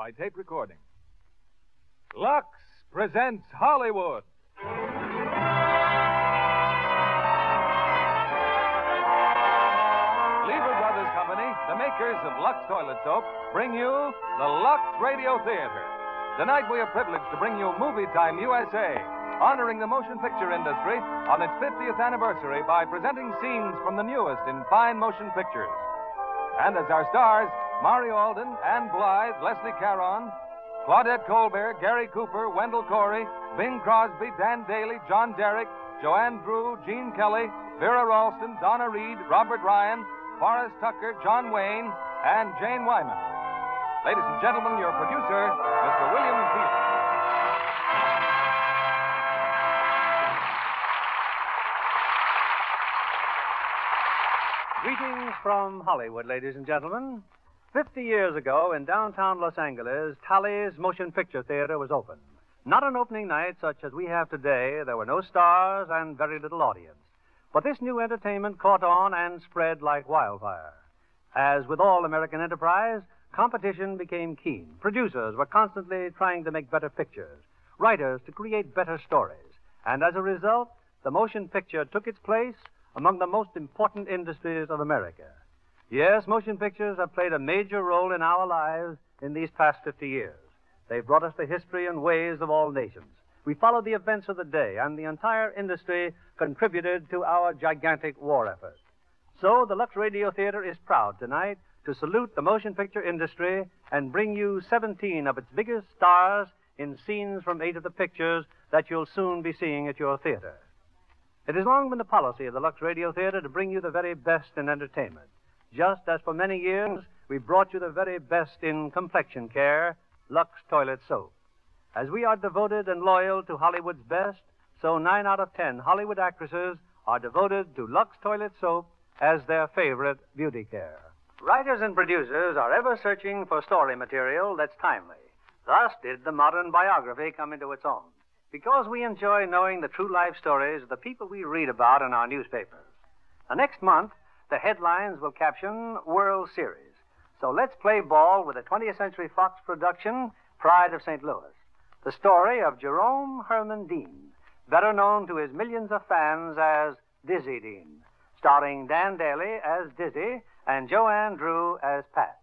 by tape recording. Lux presents Hollywood. Lever Brothers Company, the makers of Lux Toilet Soap, bring you the Lux Radio Theater. Tonight we are privileged to bring you Movie Time USA, honoring the motion picture industry on its 50th anniversary by presenting scenes from the newest in fine motion pictures. And as our stars, Mari Aldon, Ann Blyth, Leslie Caron, Claudette Colbert, Gary Cooper, Wendell Corey, Bing Crosby, Dan Dailey, John Derek, Joanne Dru, Gene Kelly, Vera Ralston, Donna Reed, Robert Ryan, Forrest Tucker, John Wayne, and Jane Wyman. Ladies and gentlemen, your producer, Mr. William Peter. Greetings from Hollywood, ladies and gentlemen. Fifty years ago, in downtown Los Angeles, Tally's Motion Picture Theater was open. Not an opening night such as we have today. There were no stars and very little audience. But this new entertainment caught on and spread like wildfire. As with all American enterprise, competition became keen. Producers were constantly trying to make better pictures, writers to create better stories. And as a result, the motion picture took its place among the most important industries of America. Yes, motion pictures have played a major role in our lives in these past 50 years. They've brought us the history and ways of all nations. We followed the events of the day, and the entire industry contributed to our gigantic war effort. So, the Lux Radio Theater is proud tonight to salute the motion picture industry and bring you 17 of its biggest stars in scenes from eight of the pictures that you'll soon be seeing at your theater. It has long been the policy of the Lux Radio Theater to bring you the very best in entertainment. Just as for many years, we've brought you the very best in complexion care, Lux Toilet Soap. As we are devoted and loyal to Hollywood's best, so nine out of ten Hollywood actresses are devoted to Lux Toilet Soap as their favorite beauty care. Writers and producers are ever searching for story material that's timely. Thus did the modern biography come into its own. Because we enjoy knowing the true life stories of the people we read about in our newspapers. The next month, the headlines will caption World Series. So let's play ball with a 20th Century Fox production, Pride of St. Louis. The story of Jerome Herman Dean, better known to his millions of fans as Dizzy Dean, starring Dan Dailey as Dizzy and Joanne Dru as Pat.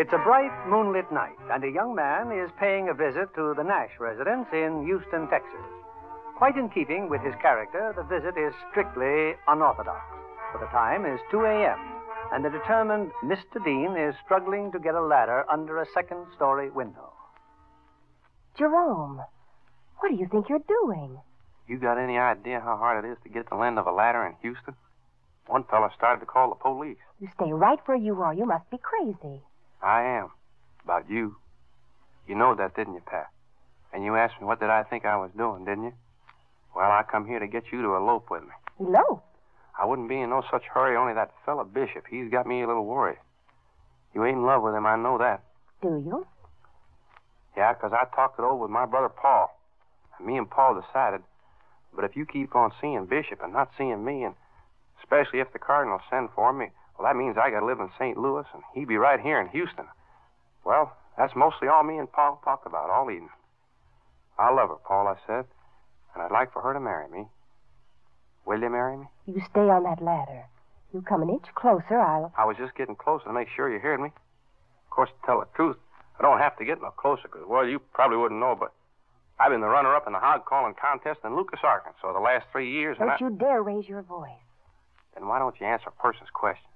It's a bright, moonlit night, and a young man is paying a visit to the Nash residence in Houston, Texas. Quite in keeping with his character, the visit is strictly unorthodox. For the time is 2 a.m., and the determined Mr. Dean is struggling to get a ladder under a second story window. Jerome, what do you think you're doing? You got any idea how hard it is to get the end of a ladder in Houston? One fella started to call the police. You stay right where you are. You must be crazy. I am. About you. You know that, didn't you, Pat? And you asked me what did I think I was doing, didn't you? Well, I come here to get you to elope with me. Elope? I wouldn't be in no such hurry, only that fella Bishop. He's got me a little worried. You ain't in love with him, I know that. Do you? Yeah, 'cause I talked it over with my brother Paul. And me and Paul decided. But if you keep on seeing Bishop and not seeing me, and especially if the Cardinal send for me, well, that means I got to live in St. Louis, and he'd be right here in Houston. Well, that's mostly all me and Paul talked about all evening. I love her, Paul, I said, and I'd like for her to marry me. Will you marry me? You stay on that ladder. You come an inch closer, I'll. I was just getting closer to make sure you heard me. Of course, to tell the truth, I don't have to get no closer, 'cause well, you probably wouldn't know, but I've been the runner-up in the hog calling contest in Lucas, Arkansas, the last three years, Don't I... you dare raise your voice. Then why don't you answer a person's question?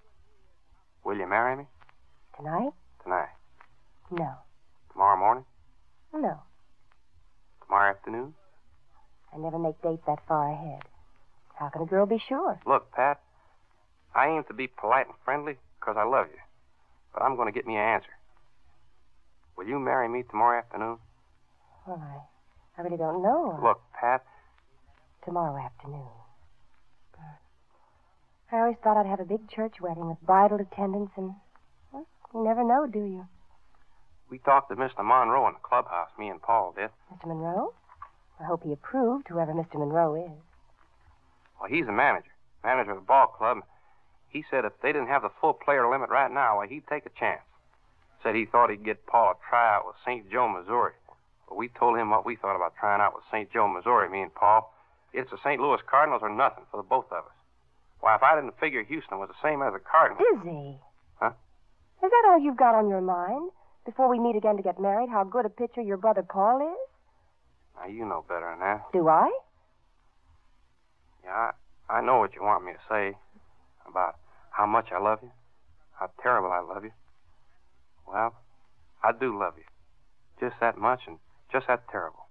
Will you marry me Tonight? tonight? No. Tomorrow morning? No. Tomorrow afternoon? I never make dates that far ahead. How can a girl be sure? Look, Pat, I aim to be polite and friendly 'cause I love you, but I'm going to get me an answer. Will you marry me tomorrow afternoon? Well, I, I really don't know. Look, Pat, Tomorrow afternoon. I always thought I'd have a big church wedding with bridal attendants and. Well, you never know, do you? we talked to Mr. Monroe in the clubhouse, me and Paul did. Mr. Monroe? I hope he approved, whoever Mr. Monroe is. Well, he's the manager. manager of the ball club. He said if they didn't have the full player limit right now, why, he'd take a chance. Said he thought he'd get Paul a tryout with St. Joe, Missouri. But we told him what we thought about trying out with St. Joe, Missouri, me and Paul. It's the St. Louis Cardinals or nothing for the both of us. Why, if I didn't figure Houston was the same as the Cardinals. Dizzy. Huh? Is that all you've got on your mind? Before we meet again to get married, how good a pitcher your brother Paul is? Now, you know better than that. Do I? Yeah, I, I know what you want me to say about how much I love you, how terrible I love you. Well, I do love you. Just that much and just that terrible.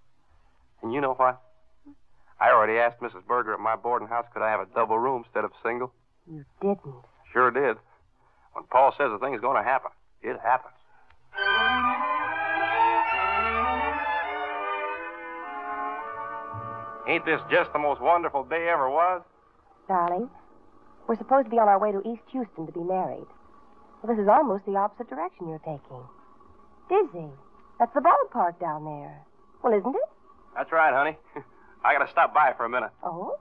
And you know what? I already asked Mrs. Berger at my boarding house could I have a double room instead of single. You didn't. Sure did. When Paul says a thing's going to happen, it happens. Ain't this just the most wonderful day ever was? Darling, we're supposed to be on our way to East Houston to be married. Well, this is almost the opposite direction you're taking. Dizzy, that's the ballpark down there. Well, isn't it? That's right, honey. I gotta stop by for a minute. Oh?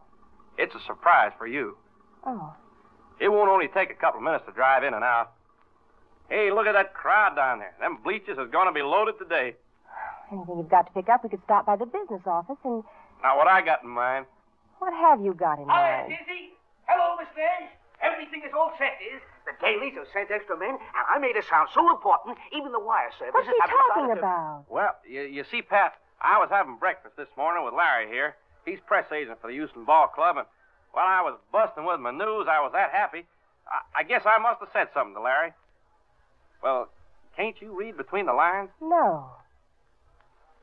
It's a surprise for you. Oh. It won't only take a couple of minutes to drive in and out. Hey, look at that crowd down there. Them bleachers is gonna be loaded today. Anything you've got to pick up, we could stop by the business office and. Now, what I got in mind, What have you got in Hi, mind? Dizzy. Hello, Miss Nash. Everything is all set, is? The dailies have sent extra men, and I made it sound so important, even the wire services What's he talking decided to- about? well, you, you see, Pat, I was having breakfast this morning with Larry here. He's press agent for the Houston Ball Club, and while I was busting with my news, I was that happy. I, I guess I must have said something to Larry. Well, can't you read between the lines? No.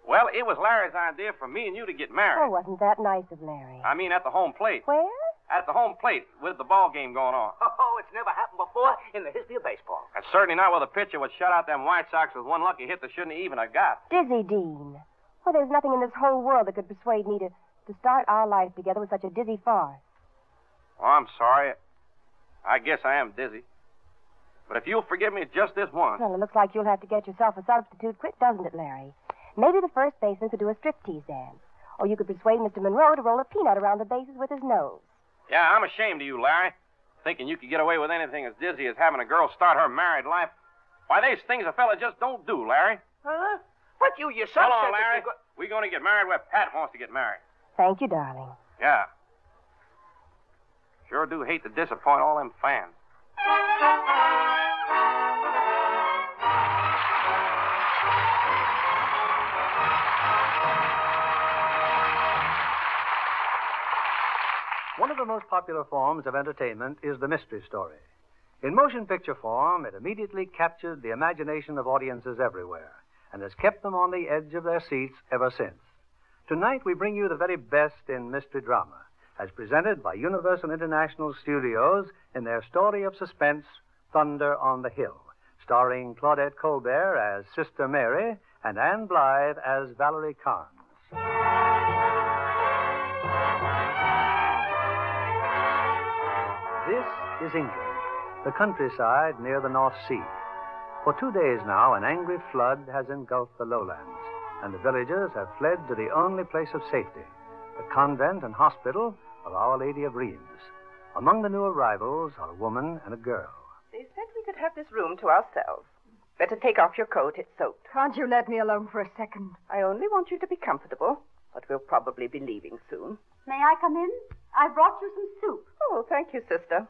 Well, it was Larry's idea for me and you to get married. Oh, wasn't that nice of Larry? I mean, at the home plate. Where? At the home plate with the ball game going on. Oh, it's never happened before in the history of baseball. And certainly not with a pitcher would shut out them White Sox with one lucky hit they shouldn't even have got. Dizzy Dean. Well, there's nothing in this whole world that could persuade me to, to start our life together with such a dizzy farce. Oh, I'm sorry. I guess I am dizzy. But if you'll forgive me just this once. Well, it looks like you'll have to get yourself a substitute quick, doesn't it, Larry? Maybe the first baseman could do a striptease dance. Or you could persuade Mr. Monroe to roll a peanut around the bases with his nose. Yeah, I'm ashamed of you, Larry. Thinking you could get away with anything as dizzy as having a girl start her married life. Why, there's things a fella just don't do, Larry. Huh? But you yourself Hello, said that Larry. you go- We're going to get married where Pat wants to get married. Thank you, darling. Yeah. Sure do hate to disappoint all them fans. One of the most popular forms of entertainment is the mystery story. In motion picture form, it immediately captured the imagination of audiences everywhere and has kept them on the edge of their seats ever since. Tonight, we bring you the very best in mystery drama, as presented by Universal International Studios in their story of suspense, Thunder on the Hill, starring Claudette Colbert as Sister Mary and Ann Blyth as Valerie Carnes. This is England, the countryside near the North Sea. For two days now, an angry flood has engulfed the lowlands, and the villagers have fled to the only place of safety the convent and hospital of Our Lady of Rheims. Among the new arrivals are a woman and a girl. They said we could have this room to ourselves. Better take off your coat. It's soaked. Can't you let me alone for a second? I only want you to be comfortable, but we'll probably be leaving soon. May I come in? I brought you some soup. Oh, thank you, sister.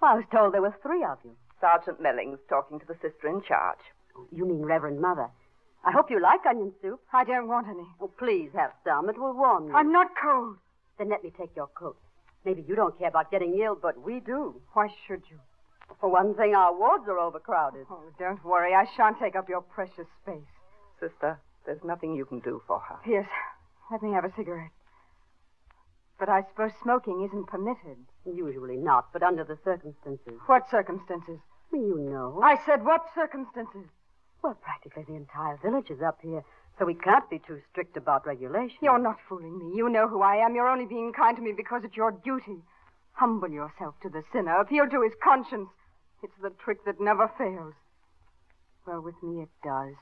I was told there were three of you. Sergeant Mellings talking to the sister in charge. You mean Reverend Mother. I hope you like onion soup. I don't want any. Oh, please have some. It will warm you. I'm not cold. Then let me take your coat. Maybe you don't care about getting ill, but we do. Why should you? For one thing, our wards are overcrowded. Oh, don't worry. I shan't take up your precious space. Sister, there's nothing you can do for her. Yes. Let me have a cigarette. But I suppose smoking isn't permitted. Usually not, but under the circumstances. What circumstances? You know. I said what circumstances? Well, practically the entire village is up here, so we can't be too strict about regulations. You're not fooling me. You know who I am. You're only being kind to me because it's your duty. Humble yourself to the sinner. Appeal to his conscience. It's the trick that never fails. Well, with me it does.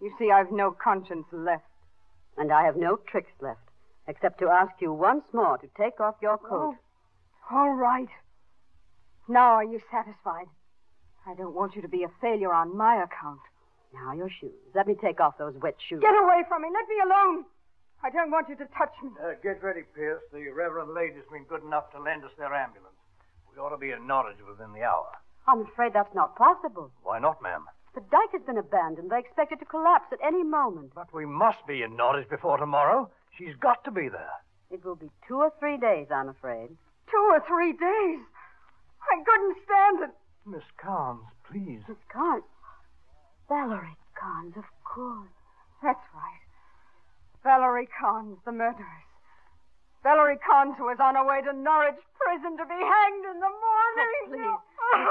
You see, I've no conscience left. And I have no tricks left, except to ask you once more to take off your coat. Oh, all right. Now are you satisfied? I don't want you to be a failure on my account. Now, your shoes. Let me take off those wet shoes. Get away from me. Let me alone. I don't want you to touch me. Uh, get ready, Pierce. The Reverend Lady's been good enough to lend us their ambulance. We ought to be in Norwich within the hour. I'm afraid that's not possible. Why not, ma'am? The dike has been abandoned. They expect it to collapse at any moment. But we must be in Norwich before tomorrow. She's got to be there. It will be two or three days, I'm afraid. Two or three days. I couldn't stand it. Miss Carnes, please. Miss Carnes. Valerie Carnes, of course. That's right. Valerie Carnes, the murderess. Valerie Carnes, who was on her way to Norwich prison to be hanged in the morning. Oh, please.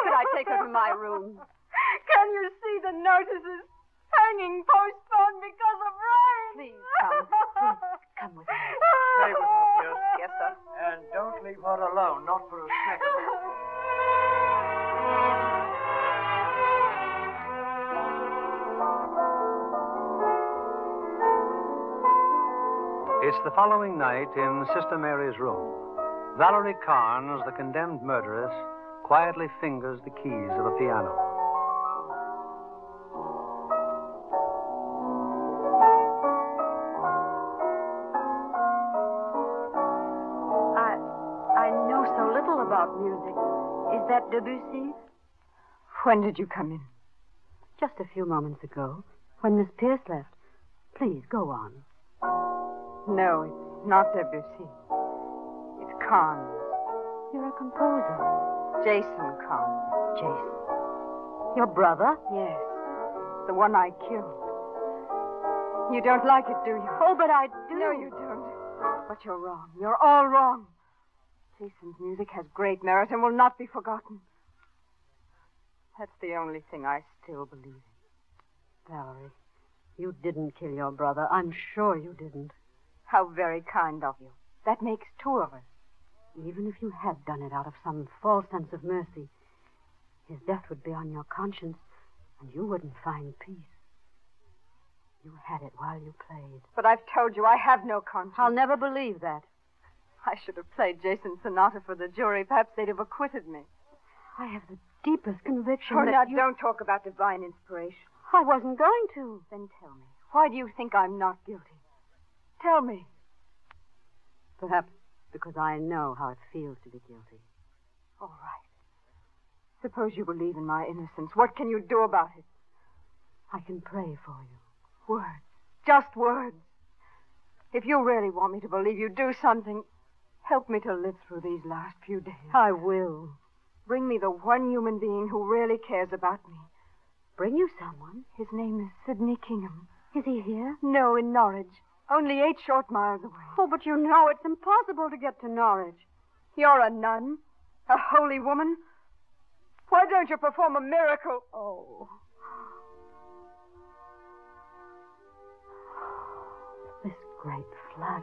Could I take her to my room? Can you see the notices? Hanging postponed because of rain. Please come. Please come with me. Stay with her, Pierce. Yes, sir. And don't leave her alone, not for a second. It's the following night in Sister Mary's room. Valerie Carnes, the condemned murderess, quietly fingers the keys of a piano. Debussy? When did you come in? Just a few moments ago, when Miss Pierce left. Please go on. No, it's not Debussy. It's Carnes. You're a composer. Jason Carnes. Jason. Your brother? Yes. The one I killed. You don't like it, do you? Oh, but I do. No, you don't. But you're wrong. You're all wrong. Jason's music has great merit and will not be forgotten. That's the only thing I still believe in. Valerie, you didn't kill your brother. I'm sure you didn't. How very kind of you. That makes two of us. Even if you had done it out of some false sense of mercy, his death would be on your conscience, and you wouldn't find peace. You had it while you played. But I've told you I have no conscience. I'll never believe that. I should have played Jason Sonata for the jury. Perhaps they'd have acquitted me. I have the deepest conviction Oh, now you... don't talk about divine inspiration. I wasn't going to. Then tell me, why do you think I'm not guilty? Tell me. Perhaps because I know how it feels to be guilty. All right. Suppose you believe in my innocence. What can you do about it? I can pray for you. Words. Just words. If you really want me to believe you, do something. Help me to live through these last few days. I will. Bring me the one human being who really cares about me. Bring you someone? His name is Sidney Kingham. Is he here? No, in Norwich. Only eight short miles away. Oh, but you know it's impossible to get to Norwich. You're a nun, a holy woman. Why don't you perform a miracle? Oh. This great flood.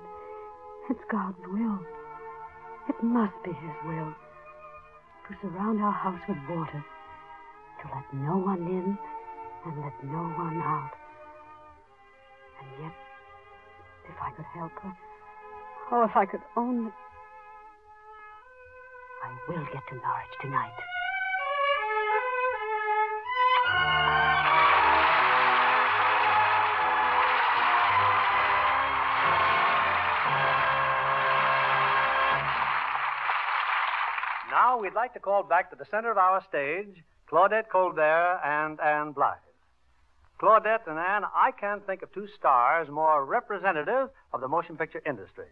It's God's will. It must be His will. To surround our house with water. To let no one in and let no one out. And yet, if I could help her. Oh, if I could only. I will get to Norwich tonight. Now we'd like to call back to the center of our stage Claudette Colbert and Ann Blyth. Claudette and Ann, I can't think of two stars more representative of the motion picture industry.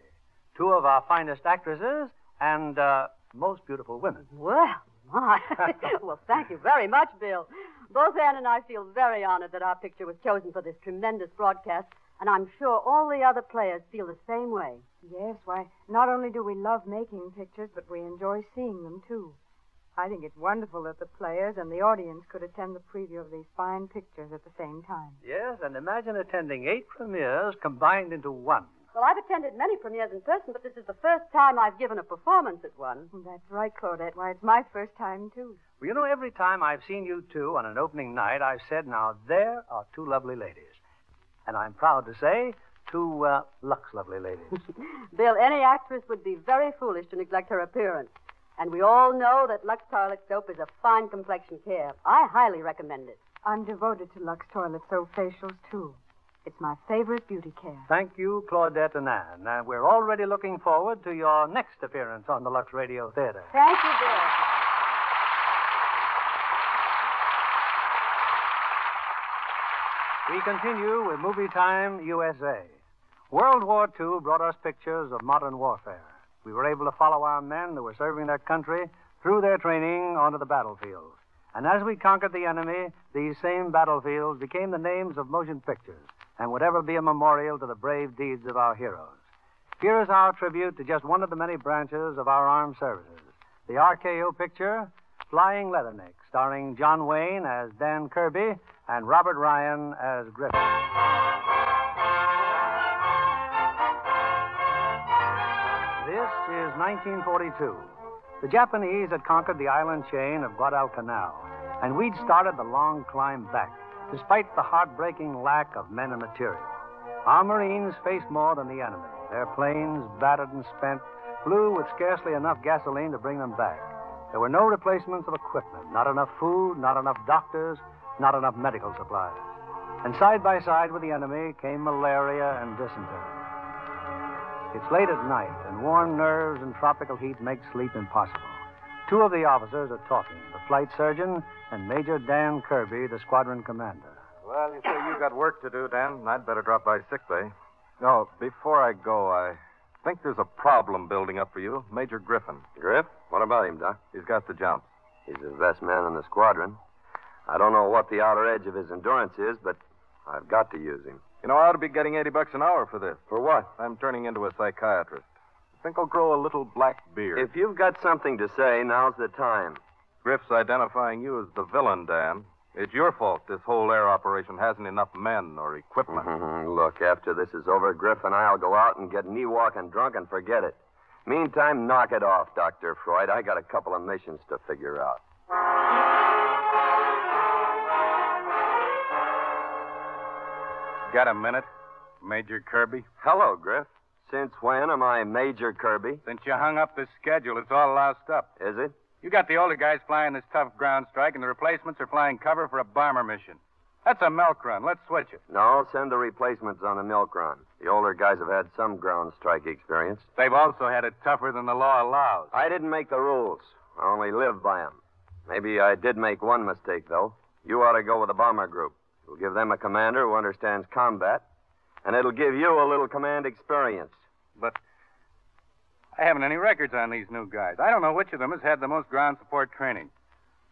Two of our finest actresses and uh, most beautiful women. Well, my. well, thank you very much, Bill. Both Ann and I feel very honored that our picture was chosen for this tremendous broadcast, and I'm sure all the other players feel the same way. Yes, why, not only do we love making pictures, but we enjoy seeing them, too. I think it's wonderful that the players and the audience could attend the preview of these fine pictures at the same time. Yes, and imagine attending eight premieres combined into one. Well, I've attended many premieres in person, but this is the first time I've given a performance at one. Oh, that's right, Claudette. Why, it's my first time, too. Well, you know, every time I've seen you two on an opening night, I've said, now, there are two lovely ladies. And I'm proud to say, two uh, Lux lovely ladies. Bill, any actress would be very foolish to neglect her appearance. And we all know that Lux Toilet Soap is a fine complexion care. I highly recommend it. I'm devoted to Lux Toilet Soap facials, too. It's my favorite beauty care. Thank you, Claudette and Ann. And we're already looking forward to your next appearance on the Lux Radio Theater. Thank you, Bill. We continue with Movie Time USA. World War II brought us pictures of modern warfare. We were able to follow our men who were serving their country through their training onto the battlefield. And as we conquered the enemy, these same battlefields became the names of motion pictures and would ever be a memorial to the brave deeds of our heroes. Here is our tribute to just one of the many branches of our armed services the RKO picture, Flying Leatherneck, starring John Wayne as Dan Kirby and Robert Ryan as Griffin. Is 1942. The Japanese had conquered the island chain of Guadalcanal, and we'd started the long climb back, despite the heartbreaking lack of men and material. Our Marines faced more than the enemy. Their planes, battered and spent, flew with scarcely enough gasoline to bring them back. There were no replacements of equipment, not enough food, not enough doctors, not enough medical supplies. And side by side with the enemy came malaria and dysentery. It's late at night, and worn nerves and tropical heat make sleep impossible. Two of the officers are talking the flight surgeon and Major Dan Kirby, the squadron commander. Well, you say you've got work to do, Dan. I'd better drop by sick bay. No, before I go, I think there's a problem building up for you. Major Griffin. Griff? What about him, Doc? He's got the jump. He's the best man in the squadron. I don't know what the outer edge of his endurance is, but I've got to use him. You know, I ought to be getting 80 bucks an hour for this. For what? I'm turning into a psychiatrist. I think I'll grow a little black beard. If you've got something to say, now's the time. Griff's identifying you as the villain, Dan. It's your fault this whole air operation hasn't enough men or equipment. Mm-hmm. Look, after this is over, Griff and I'll go out and get knee walking drunk and forget it. Meantime, knock it off, Dr. Freud. I got a couple of missions to figure out. Got a minute, Major Kirby? Hello, Griff. Since when am I Major Kirby? Since you hung up the schedule, it's all loused up. Is it? You got the older guys flying this tough ground strike, and the replacements are flying cover for a bomber mission. That's a milk run. Let's switch it. No, send the replacements on the milk run. The older guys have had some ground strike experience. They've also had it tougher than the law allows. I didn't make the rules. I only live by them. Maybe I did make one mistake, though. You ought to go with the bomber group. It'll give them a commander who understands combat, and it'll give you a little command experience. But I haven't any records on these new guys. I don't know which of them has had the most ground support training.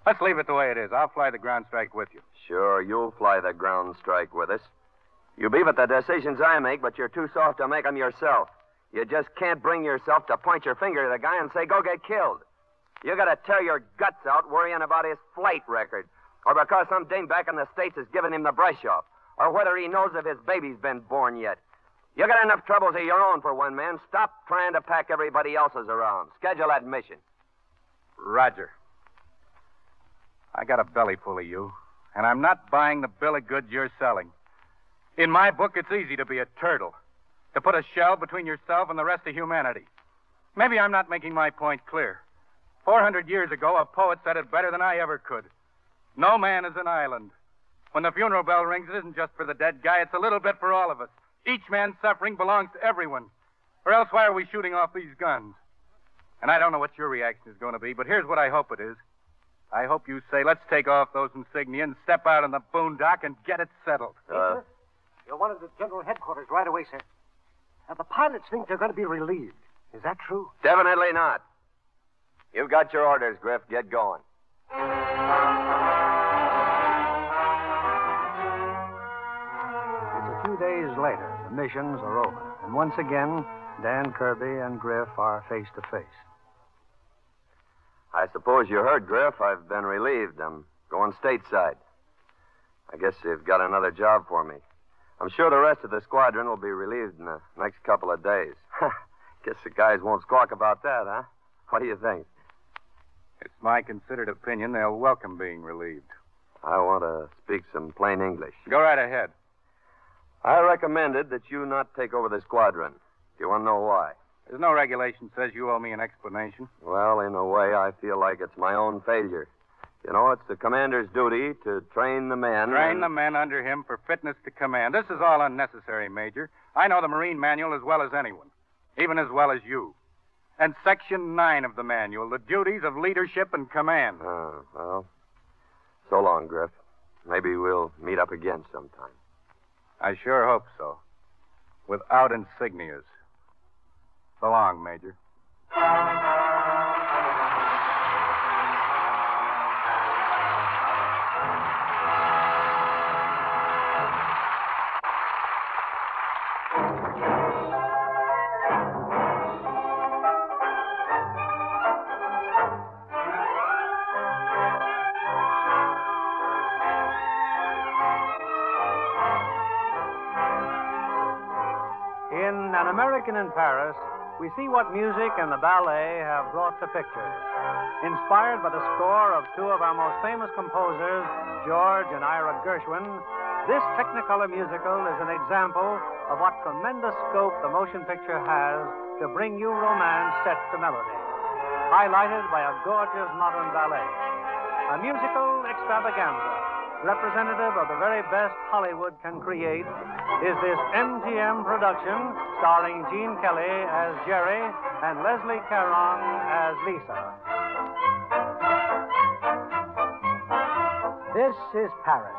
Let's leave it the way it is. I'll fly the ground strike with you. Sure, you'll fly the ground strike with us. You beef at the decisions I make, but you're too soft to make them yourself. You just can't bring yourself to point your finger at a guy and say, go get killed. You gotta tear your guts out worrying about his flight record, or because some dame back in the States has given him the brush off, or whether he knows if his baby's been born yet. You got enough troubles of your own for one man. Stop trying to pack everybody else's around. Schedule that mission. Roger. I got a belly full of you, and I'm not buying the bill of goods you're selling. In my book, it's easy to be a turtle, to put a shell between yourself and the rest of humanity. Maybe I'm not making my point clear. Four hundred years ago, a poet said it better than I ever could. No man is an island. When the funeral bell rings, it isn't just for the dead guy, it's a little bit for all of us. Each man's suffering belongs to everyone. Or else, why are we shooting off these guns? And I don't know what your reaction is going to be, but here's what I hope it is. I hope you say, let's take off those insignia and step out on the boondock and get it settled. Uh, You're one of the general headquarters right away, sir. Now, the pilots think they're going to be relieved. Is that true? definitely not. You've got your orders, Griff. Get going. Later. The missions are over. And once again, Dan Kirby and Griff are face to face. I suppose you heard, Griff. I've been relieved. I'm going stateside. I guess you've got another job for me. I'm sure the rest of the squadron will be relieved in the next couple of days. guess the guys won't squawk about that, huh? What do you think? It's my considered opinion they'll welcome being relieved. I want to speak some plain English. Go right ahead. I recommended that you not take over the squadron. Do you want to know why? There's no regulation says you owe me an explanation. Well, in a way, I feel like it's my own failure. You know, it's the commander's duty to train the men. Train and- the men under him for fitness to command. This is all unnecessary, Major. I know the Marine Manual as well as anyone, even as well as you. And Section 9 of the manual, the duties of leadership and command. Oh, well. So long, Griff. Maybe we'll meet up again sometime. I sure hope so. Without insignias. So long, Major. In Paris, we see what music and the ballet have brought to pictures. Inspired by the score of two of our most famous composers, George and Ira Gershwin, this Technicolor musical is an example of what tremendous scope the motion picture has to bring you romance set to melody. Highlighted by a gorgeous modern ballet. A musical extravaganza, representative of the very best Hollywood can create, is this MGM production starring Gene Kelly as Jerry and Leslie Caron as Lisa. This is Paris,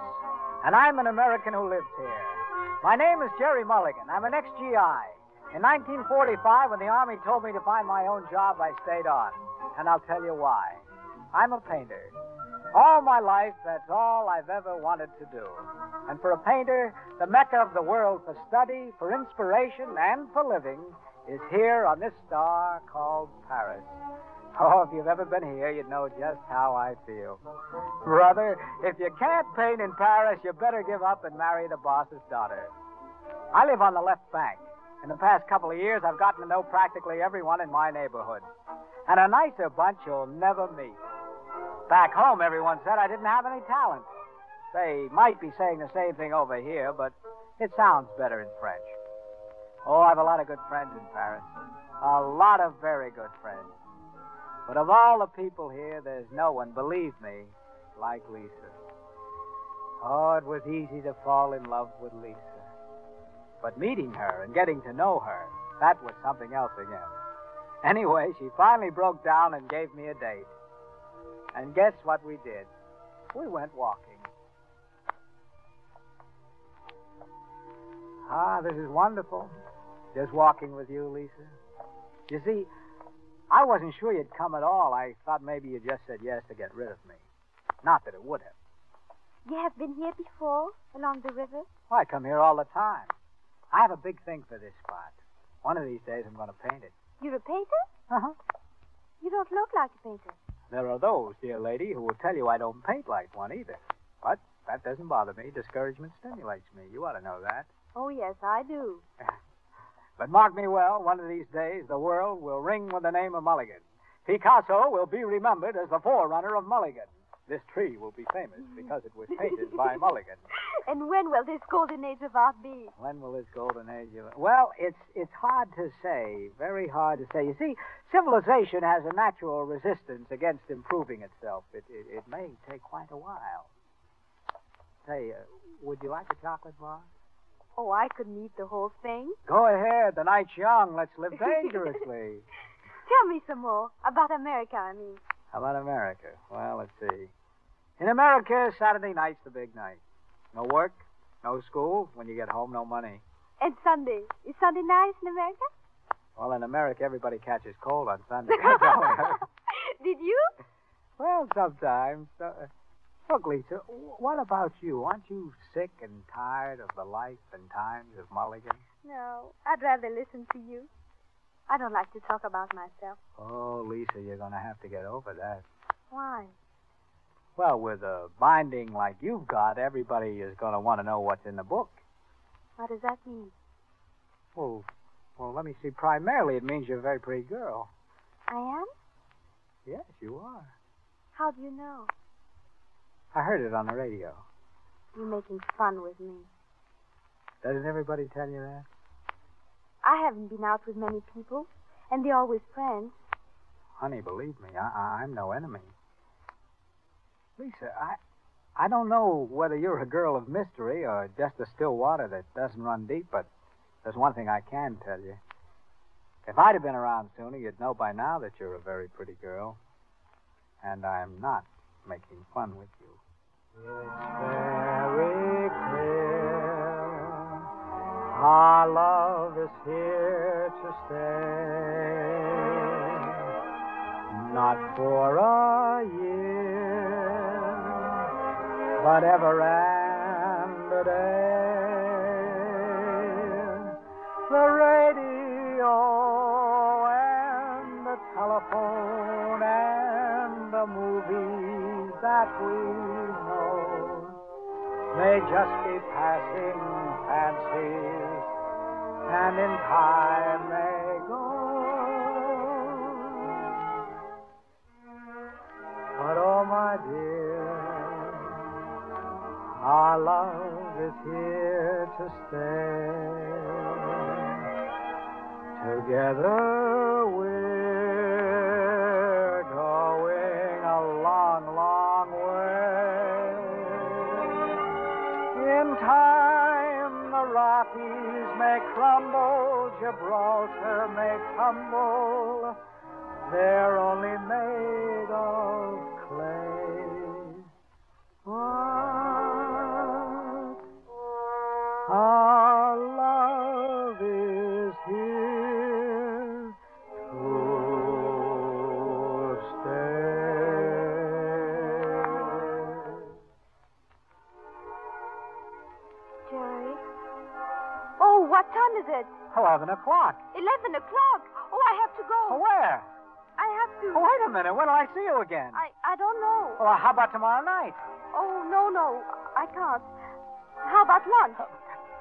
and I'm an American who lives here. My name is Jerry Mulligan. I'm an ex-GI. In 1945, when the Army told me to find my own job, I stayed on. And I'll tell you why. I'm a painter. All my life, that's all I've ever wanted to do. And for a painter, the mecca of the world for study, for inspiration, and for living is here on this star called Paris. Oh, if you've ever been here, you'd know just how I feel. Brother, if you can't paint in Paris, you better give up and marry the boss's daughter. I live on the left bank. In the past couple of years, I've gotten to know practically everyone in my neighborhood. And a nicer bunch you'll never meet. Back home, everyone said I didn't have any talent. They might be saying the same thing over here, but it sounds better in French. Oh, I have a lot of good friends in Paris. A lot of very good friends. But of all the people here, there's no one, believe me, like Lisa. Oh, it was easy to fall in love with Lisa. But meeting her and getting to know her, that was something else again. Anyway, she finally broke down and gave me a date. And guess what we did? We went walking. Ah, this is wonderful. Just walking with you, Lisa. You see, I wasn't sure you'd come at all. I thought maybe you just said yes to get rid of me. Not that it would have. You have been here before, along the river? Well, I come here all the time. I have a big thing for this spot. One of these days, I'm going to paint it. You're a painter? Uh huh. You don't look like a painter. There are those, dear lady, who will tell you I don't paint like one either. But that doesn't bother me. Discouragement stimulates me. You ought to know that. Oh, yes, I do. But mark me well, one of these days the world will ring with the name of Mulligan. Picasso will be remembered as the forerunner of Mulligan. This tree will be famous because it was painted by Mulligan. And when will this golden age of art be? When will this golden age of Well, it's it's hard to say. Very hard to say. You see, civilization has a natural resistance against improving itself. It it, it may take quite a while. Say, uh, would you like a chocolate bar? Oh, I couldn't eat the whole thing. Go ahead. The night's young. Let's live dangerously. Tell me some more about America, I mean. How about America? Well, let's see. In America, Saturday night's the big night. No work, no school. When you get home, no money. And Sunday. Is Sunday nice in America? Well, in America, everybody catches cold on Sunday. Did you? well, sometimes. Uh, look, Lisa, what about you? Aren't you sick and tired of the life and times of Mulligan? No, I'd rather listen to you. I don't like to talk about myself. Oh, Lisa, you're going to have to get over that. Why? Well, with a binding like you've got, everybody is going to want to know what's in the book. What does that mean? Well, well, let me see. Primarily, it means you're a very pretty girl. I am? Yes, you are. How do you know? I heard it on the radio. You're making fun with me. Doesn't everybody tell you that? I haven't been out with many people. And they're always friends. Honey, believe me, I, I, I'm no enemy. Lisa, I, I don't know whether you're a girl of mystery or just a still water that doesn't run deep, but there's one thing I can tell you. If I'd have been around sooner, you'd know by now that you're a very pretty girl. And I'm not making fun with you. It's very clear our love is here to stay. Not for a year, but ever and a day. The radio and the telephone and the movies that we may just be passing fancies and in time they go. But oh my dear, our love is here to stay. Together we're Gibraltar may tumble. They're only made of clay. 11 o'clock. 11 o'clock? Oh, I have to go. Where? I have to. Oh, wait a minute. When will I see you again? I, I don't know. Well, how about tomorrow night? Oh, no, no. I can't. How about lunch? Uh,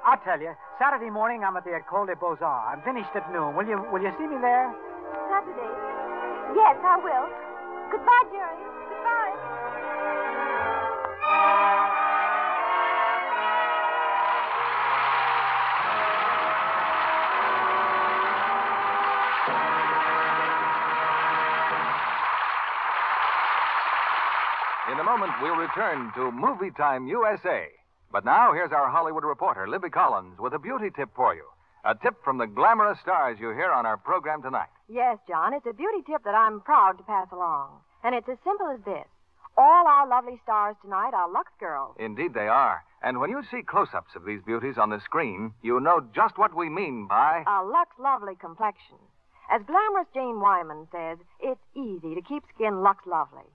I'll tell you. Saturday morning, I'm at the École des Beaux-Arts. I'm finished at noon. Will you, will you see me there? Saturday? Yes, I will. Goodbye, Jerry. Moment, we'll return to Movie Time USA. But now, here's our Hollywood reporter, Libby Collins, with a beauty tip for you. A tip from the glamorous stars you hear on our program tonight. Yes, John, it's a beauty tip that I'm proud to pass along. And it's as simple as this. All our lovely stars tonight are Lux girls. Indeed, they are. And when you see close ups of these beauties on the screen, you know just what we mean by. A Lux lovely complexion. As glamorous Jane Wyman says, it's easy to keep skin Lux lovely.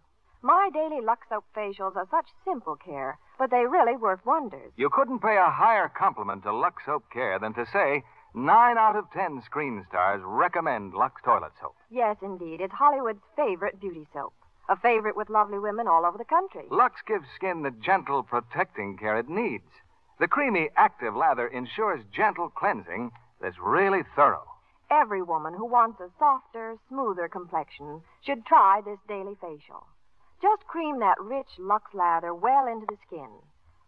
My daily Lux soap facials are such simple care, but they really work wonders. You couldn't pay a higher compliment to Lux Soap Care than to say nine out of ten screen stars recommend Lux Toilet Soap. Yes, indeed. It's Hollywood's favorite beauty soap. A favorite with lovely women all over the country. Lux gives skin the gentle, protecting care it needs. The creamy, active lather ensures gentle cleansing that's really thorough. Every woman who wants a softer, smoother complexion should try this daily facial. Just cream that rich Lux lather well into the skin.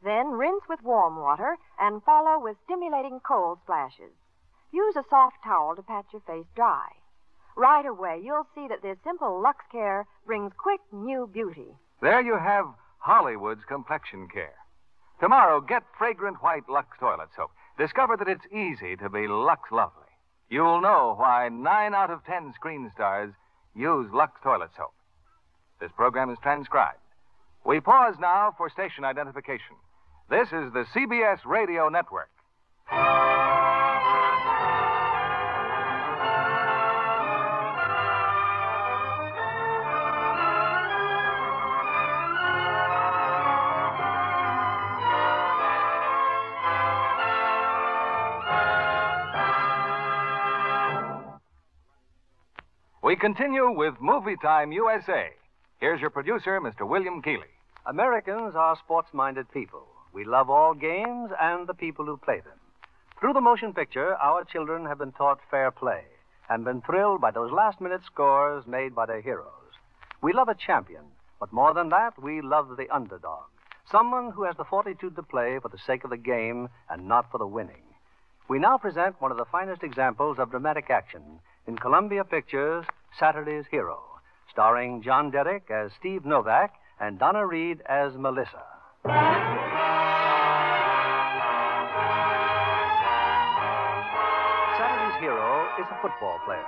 Then rinse with warm water and follow with stimulating cold splashes. Use a soft towel to pat your face dry. Right away, you'll see that this simple Lux care brings quick new beauty. There you have Hollywood's complexion care. Tomorrow, get fragrant white Lux Toilet Soap. Discover that it's easy to be Lux lovely. You'll know why nine out of ten screen stars use Lux Toilet Soap. This program is transcribed. We pause now for station identification. This is the CBS Radio Network. We continue with Movie Time USA. Here's your producer, Mr. William Keighley. Americans are sports minded people. We love all games and the people who play them. Through the motion picture, our children have been taught fair play and been thrilled by those last minute scores made by their heroes. We love a champion, but more than that, we love the underdog. Someone who has the fortitude to play for the sake of the game and not for the winning. We now present one of the finest examples of dramatic action in Columbia Pictures' Saturday's Hero, starring John Derek as Steve Novak and Donna Reed as Melissa. Saturday's hero is a football player.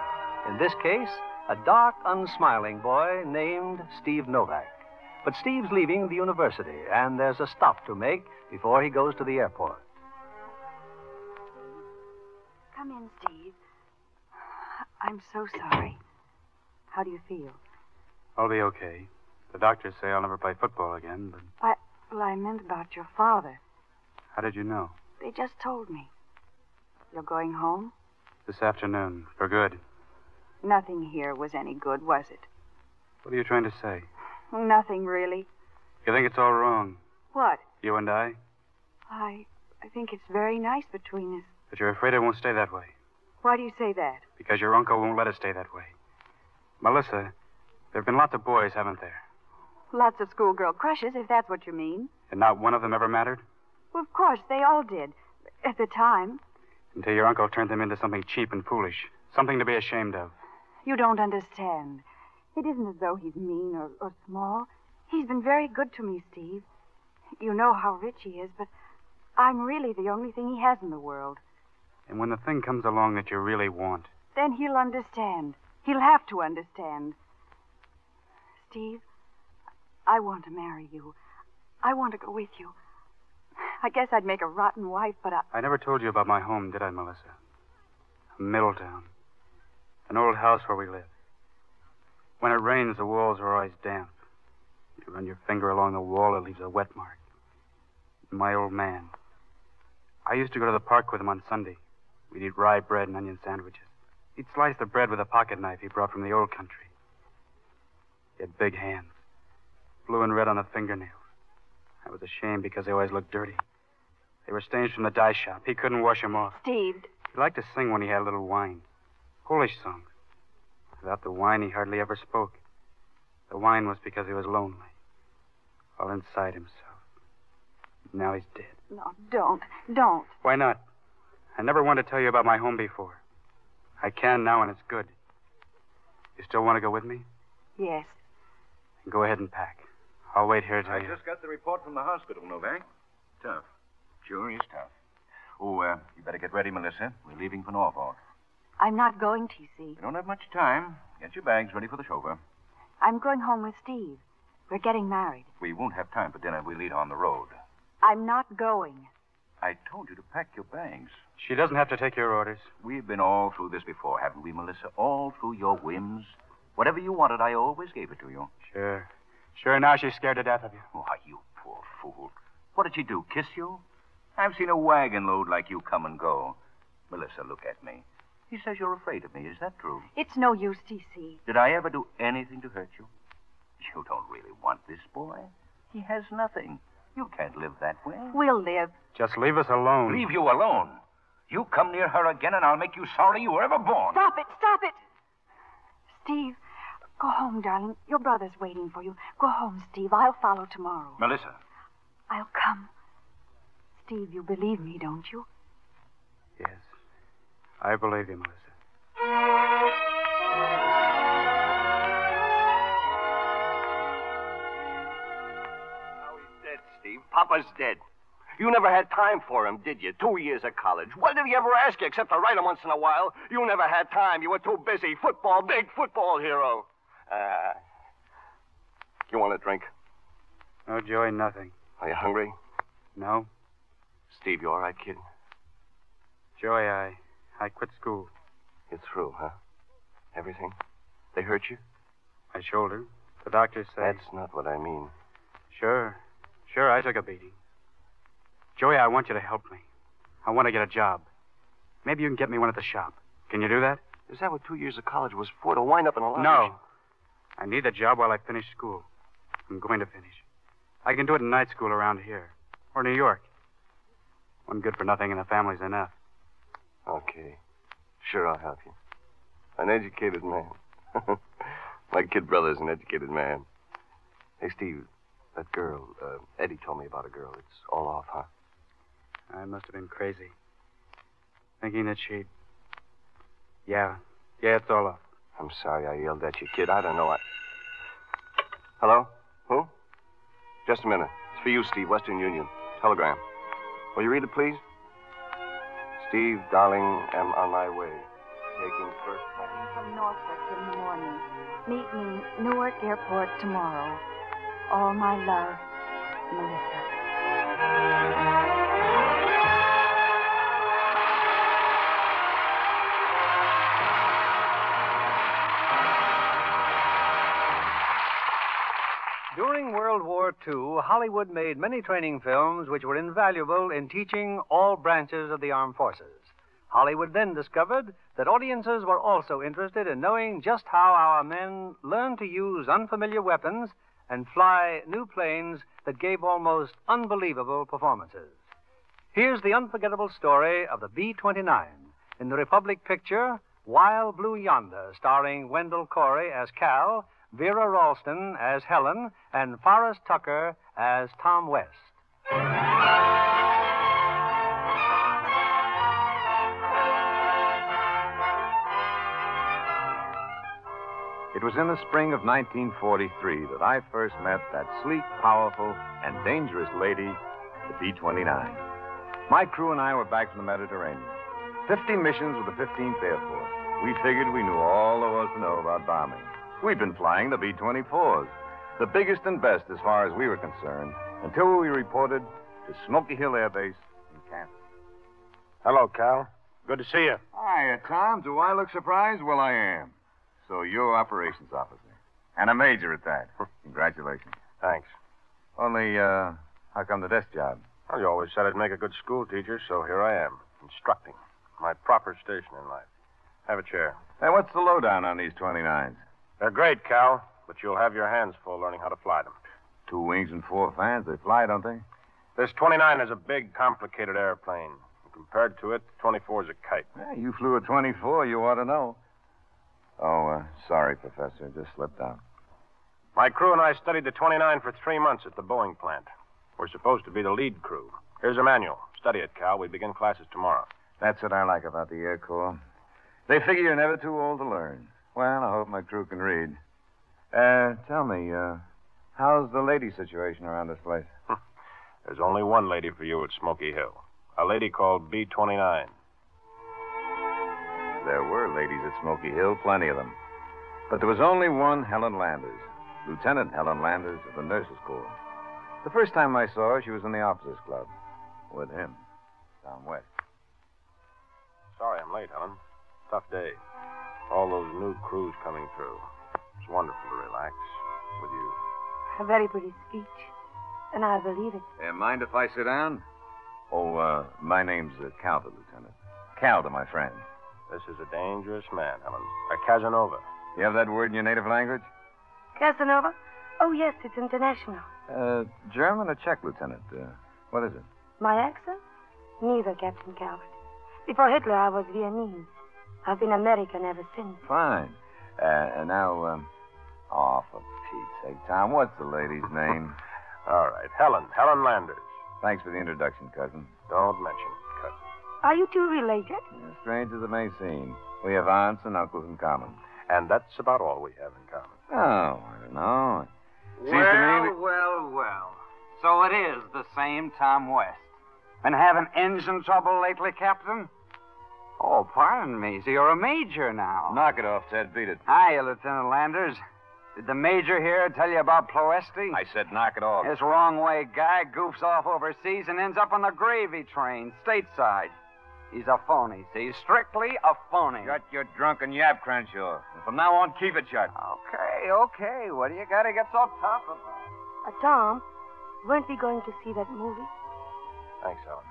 In this case, a dark, unsmiling boy named Steve Novak. But Steve's leaving the university, and there's a stop to make before he goes to the airport. Come in, Steve. I'm so sorry. How do you feel? I'll be okay. The doctors say I'll never play football again, but I, well, I meant about your father. how did you know? They just told me. You're going home? This afternoon, for good. Nothing here was any good, was it? What are you trying to say? Nothing really. You think it's all wrong, What? you and I? I I think it's very nice between us. But you're afraid it won't stay that way. Why do you say that? Because your uncle won't let it stay that way. Melissa, there have been lots of boys, haven't there? Lots of schoolgirl crushes, if that's what you mean. And not one of them ever mattered? Well, of course, they all did. At the time. Until your uncle turned them into something cheap and foolish. Something to be ashamed of. You don't understand. It isn't as though he's mean or, or small. He's been very good to me, Steve. You know how rich he is, but I'm really the only thing he has in the world. And when the thing comes along that you really want, Then he'll understand. He'll have to understand. Steve, I want to marry you. I want to go with you. I guess I'd make a rotten wife, but I. I never told you about my home, did I, Melissa? Middletown. An old house where we live. When it rains, the walls are always damp. You run your finger along the wall, it leaves a wet mark. My old man. I used to go to the park with him on Sunday. We'd eat rye bread and onion sandwiches. He'd slice the bread with a pocket knife he brought from the old country. He had big hands, blue and red on the fingernails. I was ashamed because they always looked dirty. They were stains from the dye shop. He couldn't wash them off. Steve, He liked to sing when he had a little wine. Polish songs. Without the wine, he hardly ever spoke. The wine was because he was lonely. All inside himself. Now he's dead. no, don't. Don't. Why not? I never wanted to tell you about my home before. I can now, and it's good. You still want to go with me? Yes. Go ahead and pack. I'll wait here till I you. just got the report from the hospital, Novak. Tough. Sure, he's tough. Oh, uh, you better get ready, Melissa. We're leaving for Norfolk. I'm not going, TC. We don't have much time. Get your bags ready for the chauffeur. I'm going home with Steve. We're getting married. We won't have time for dinner. We leave on the road. I'm not going. I told you to pack your bags. She doesn't have to take your orders. We've been all through this before, haven't we, Melissa? All through your whims. Whatever you wanted, I always gave it to you. Sure. Sure, now she's scared to death of you. Why, you poor fool. What did she do? Kiss you? I've seen a wagon load like you come and go. Melissa, look at me. He says you're afraid of me. Is that true? It's no use, TC. Did I ever do anything to hurt you? You don't really want this boy. He has nothing. You can't live that way. We'll live. Just leave us alone. Leave you alone. You come near her again, and I'll make you sorry you were ever born. Stop it! Stop it! Steve, go home, darling. Your brother's waiting for you. Go home, Steve. I'll follow tomorrow. Melissa. I'll come. Steve, you believe me, don't you? Yes. I believe you, Melissa. Now he's dead, Steve. Papa's dead. You never had time for him, did you? Two years of college. What did he ever ask you except to write him once in a while? You never had time. You were too busy. Football, big football hero. Uh, you want a drink? No, Joey, nothing. Are you hungry? No? Steve, you all right, kid? Joey, I I quit school. You're through, huh? Everything? They hurt you? My shoulder. The doctors say. That's not what I mean. Sure. Sure, I took a beating. Joey, I want you to help me. I want to get a job. Maybe you can get me one at the shop. Can you do that? Is that what two years of college was for? To wind up in a lodge? No. I need the job while I finish school. I'm going to finish. I can do it in night school around here. Or New York. One good for nothing in the family's enough. Okay. Sure, I'll help you. An educated man. My kid brother's an educated man. Hey, Steve, that girl, uh, Eddie told me about a girl. It's all off, huh? I must have been crazy. Thinking that she'd. Yeah. Yeah, it's all up. I'm sorry I yelled at you, kid. I don't know. I... Hello? Who? Just a minute. It's for you, Steve, Western Union. Telegram. Will you read it, please? Steve, darling, am on my way. Taking first. flight. From Norfolk in the morning. Meet me Newark Airport tomorrow. All my love, Melissa. During World War II, Hollywood made many training films which were invaluable in teaching all branches of the armed forces. Hollywood then discovered that audiences were also interested in knowing just how our men learned to use unfamiliar weapons and fly new planes that gave almost unbelievable performances. Here's the unforgettable story of the B 29 in the Republic picture Wild Blue Yonder, starring Wendell Corey as Cal, Vera Ralston as Helen, and Forrest Tucker as Tom West. It was in the spring of 1943 that I first met that sleek, powerful, and dangerous lady, the B 29. My crew and I were back from the Mediterranean. Fifty missions with the 15th Air Force. We figured we knew all there was to know about bombing. We'd been flying the B 24s, the biggest and best as far as we were concerned, until we reported to Smoky Hill Air Base in Kansas. Hello, Cal. Good to see you. Hiya, Tom. Do I look surprised? Well, I am. So you're operations officer. And a major at that. Congratulations. Thanks. Only, uh, how come the desk job? Well, you always said I'd make a good school teacher, so here I am, instructing. My proper station in life. Have a chair. Hey, what's the lowdown on these 29s? They're great, Cal, but you'll have your hands full learning how to fly them. Two wings and four fans. They fly, don't they? This 29 is a big, complicated airplane. Compared to it, 24 is a kite. Yeah, you flew a 24. You ought to know. Oh, uh, sorry, Professor. Just slipped out. My crew and I studied the 29 for three months at the Boeing plant. We're supposed to be the lead crew. Here's a manual. Study it, Cal. We begin classes tomorrow. That's what I like about the Air Corps. They figure you're never too old to learn. Well, I hope my crew can read. Uh, tell me, uh, how's the lady situation around this place? There's only one lady for you at Smoky Hill. A lady called B 29. There were ladies at Smoky Hill, plenty of them. But there was only one Helen Landers, Lieutenant Helen Landers of the Nurses Corps. The first time I saw her, she was in the officers' club with him, down West. Sorry I'm late, Helen. Tough day. All those new crews coming through. It's wonderful to relax with you. A very pretty speech. And I believe it. Uh, mind if I sit down? Oh, uh, my name's uh, Calder, Lieutenant. Calder, my friend. This is a dangerous man, Helen. A Casanova. You have that word in your native language? Casanova? Oh, yes, it's international. Uh, German or Czech, Lieutenant? Uh, what is it? My accent? Neither, Captain Calvert. Before Hitler, I was Viennese. I've been American ever since. Fine. Uh, and now, um, oh, for Pete's sake, Tom, what's the lady's name? All right, Helen. Helen Landers. Thanks for the introduction, cousin. Don't mention it, cousin. Are you two related? As strange as it may seem, we have aunts and uncles in common. And that's about all we have in common. Oh, I don't know. Seems well, to me we... well, well. So it is the same Tom West. Been having engine trouble lately, Captain? Oh, pardon me. So you're a major now. Knock it off, Ted. Beat it. Hiya, Lieutenant Landers. Did the major here tell you about Ploesti? I said knock it off. This wrong way guy goofs off overseas and ends up on the gravy train, stateside. He's a phony, see? He's strictly a phony. Got your drunken yap, Crenshaw. And from now on, keep it shut. Okay, okay. What do you got to get so tough about? Uh, Tom, weren't we going to see that movie? Thanks, Helen.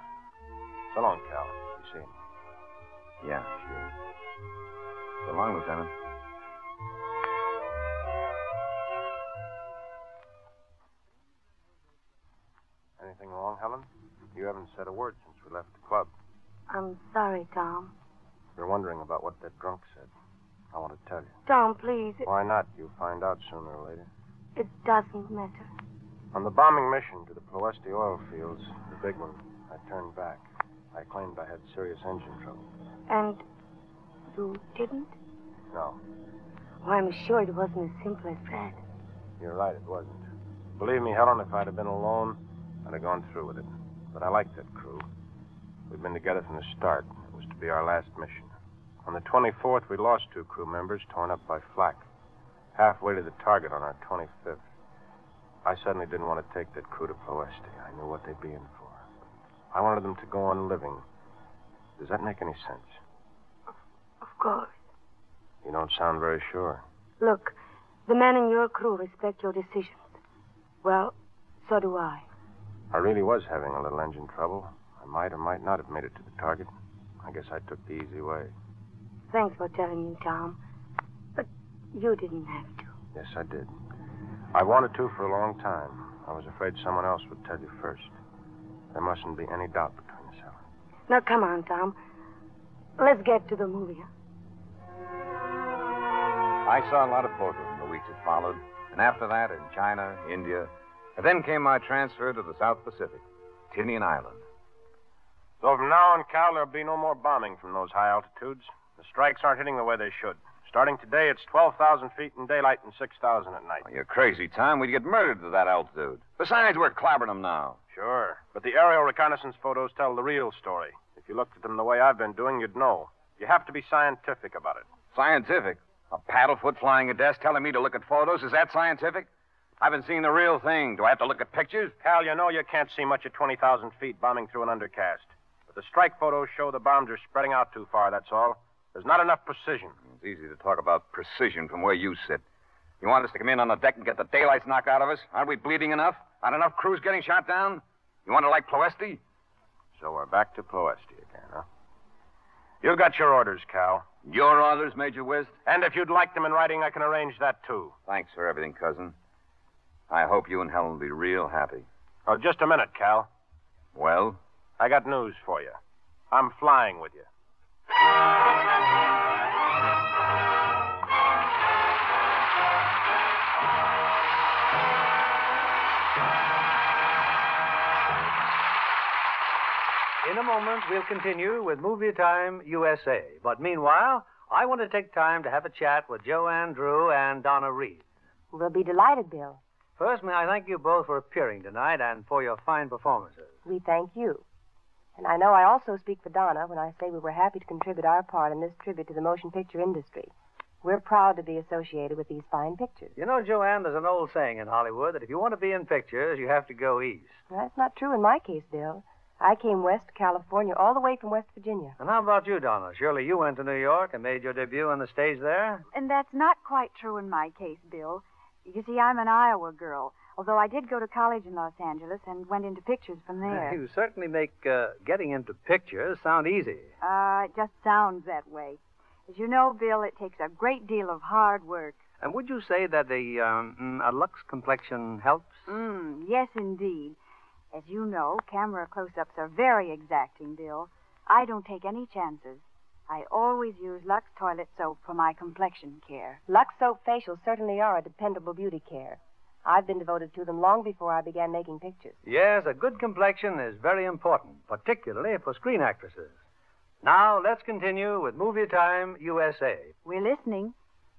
So long, Cal. You see him. Yeah, sure. So long, Lieutenant. Anything wrong, Helen? You haven't said a word since we left the club. I'm sorry, Tom. You're wondering about what that drunk said. I want to tell you. Tom, please. It, Why not? You'll find out sooner or later. it doesn't matter. On the bombing mission to the Ploesti oil fields, the big one, I turned back. I claimed I had serious engine trouble. And you didn't? No. Oh, I'm sure it wasn't as simple as that. You're right, it wasn't. Believe me, Helen, if I'd have been alone, I'd have gone through with it. But I liked that crew. We'd been together from the start. It was to be our last mission. On the 24th, we lost two crew members torn up by flak. Halfway to the target on our 25th. I suddenly didn't want to take that crew to Ploesti. I knew what they'd be in for. I wanted them to go on living. Does that make any sense? Of course. You don't sound very sure. Look, the men in your crew respect your decisions. Well, so do I. I really was having a little engine trouble. I might or might not have made it to the target. I guess I took the easy way. Thanks for telling me, Tom. But you didn't have to. Yes, I did. I wanted to for a long time. I was afraid someone else would tell you first. There mustn't be any doubt between us, Helen. Now, come on, Tom. Let's get to the movie. I saw a lot of photos in the weeks that followed, and after that in China, India, and then came my transfer to the South Pacific, Tinian Island. So from now on, Cal, there'll be no more bombing from those high altitudes. The strikes aren't hitting the way they should. Starting today, it's 12,000 feet in daylight and 6,000 at night. You're crazy, Tom. We'd get murdered at that altitude. Besides, we're clobbering them now. Sure. But the aerial reconnaissance photos tell the real story. If you looked at them the way I've been doing, you'd know. You have to be scientific about it. Scientific? A paddlefoot flying a desk telling me to look at photos? Is that scientific? I haven't seen the real thing. Do I have to look at pictures? Cal, you know you can't see much at 20,000 feet bombing through an undercast. But the strike photos show the bombs are spreading out too far, that's all. There's not enough precision. It's easy to talk about precision from where you sit. You want us to come in on the deck and get the daylights knocked out of us? Aren't we bleeding enough? Aren't enough crews getting shot down? You want to like Ploesti? So we're back to Ploesti again, huh? You've got your orders, Cal. Your orders, Major West? And if you'd like them in writing, I can arrange that, too. Thanks for everything, cousin. I hope you and Helen will be real happy. Oh, just a minute, Cal. Well? I got news for you. I'm flying with you. In a moment, we'll continue with Movie Time USA. But meanwhile, I want to take time to have a chat with Joanne Dru and Donna Reed. We'll be delighted, Bill. First, may I thank you both for appearing tonight and for your fine performances. We thank you. And I know I also speak for Donna when I say we were happy to contribute our part in this tribute to the motion picture industry. We're proud to be associated with these fine pictures. You know, Joanne, there's an old saying in Hollywood that if you want to be in pictures, you have to go east. That's not true in my case, Bill. I came west to California all the way from West Virginia. And how about you, Donna? Surely you went to New York and made your debut on the stage there? And that's not quite true in my case, Bill. You see, I'm an Iowa girl, although I did go to college in Los Angeles and went into pictures from there. You certainly make uh, getting into pictures sound easy. Uh, it just sounds that way. As you know, Bill, it takes a great deal of hard work. And would you say that the um, mm, a Lux complexion helps? Mm, yes, indeed. As you know, camera close ups are very exacting, Bill. I don't take any chances. I always use Lux toilet soap for my complexion care. Lux soap facials certainly are a dependable beauty care. I've been devoted to them long before I began making pictures. Yes, a good complexion is very important, particularly for screen actresses. Now, let's continue with Movie Time USA. We're listening.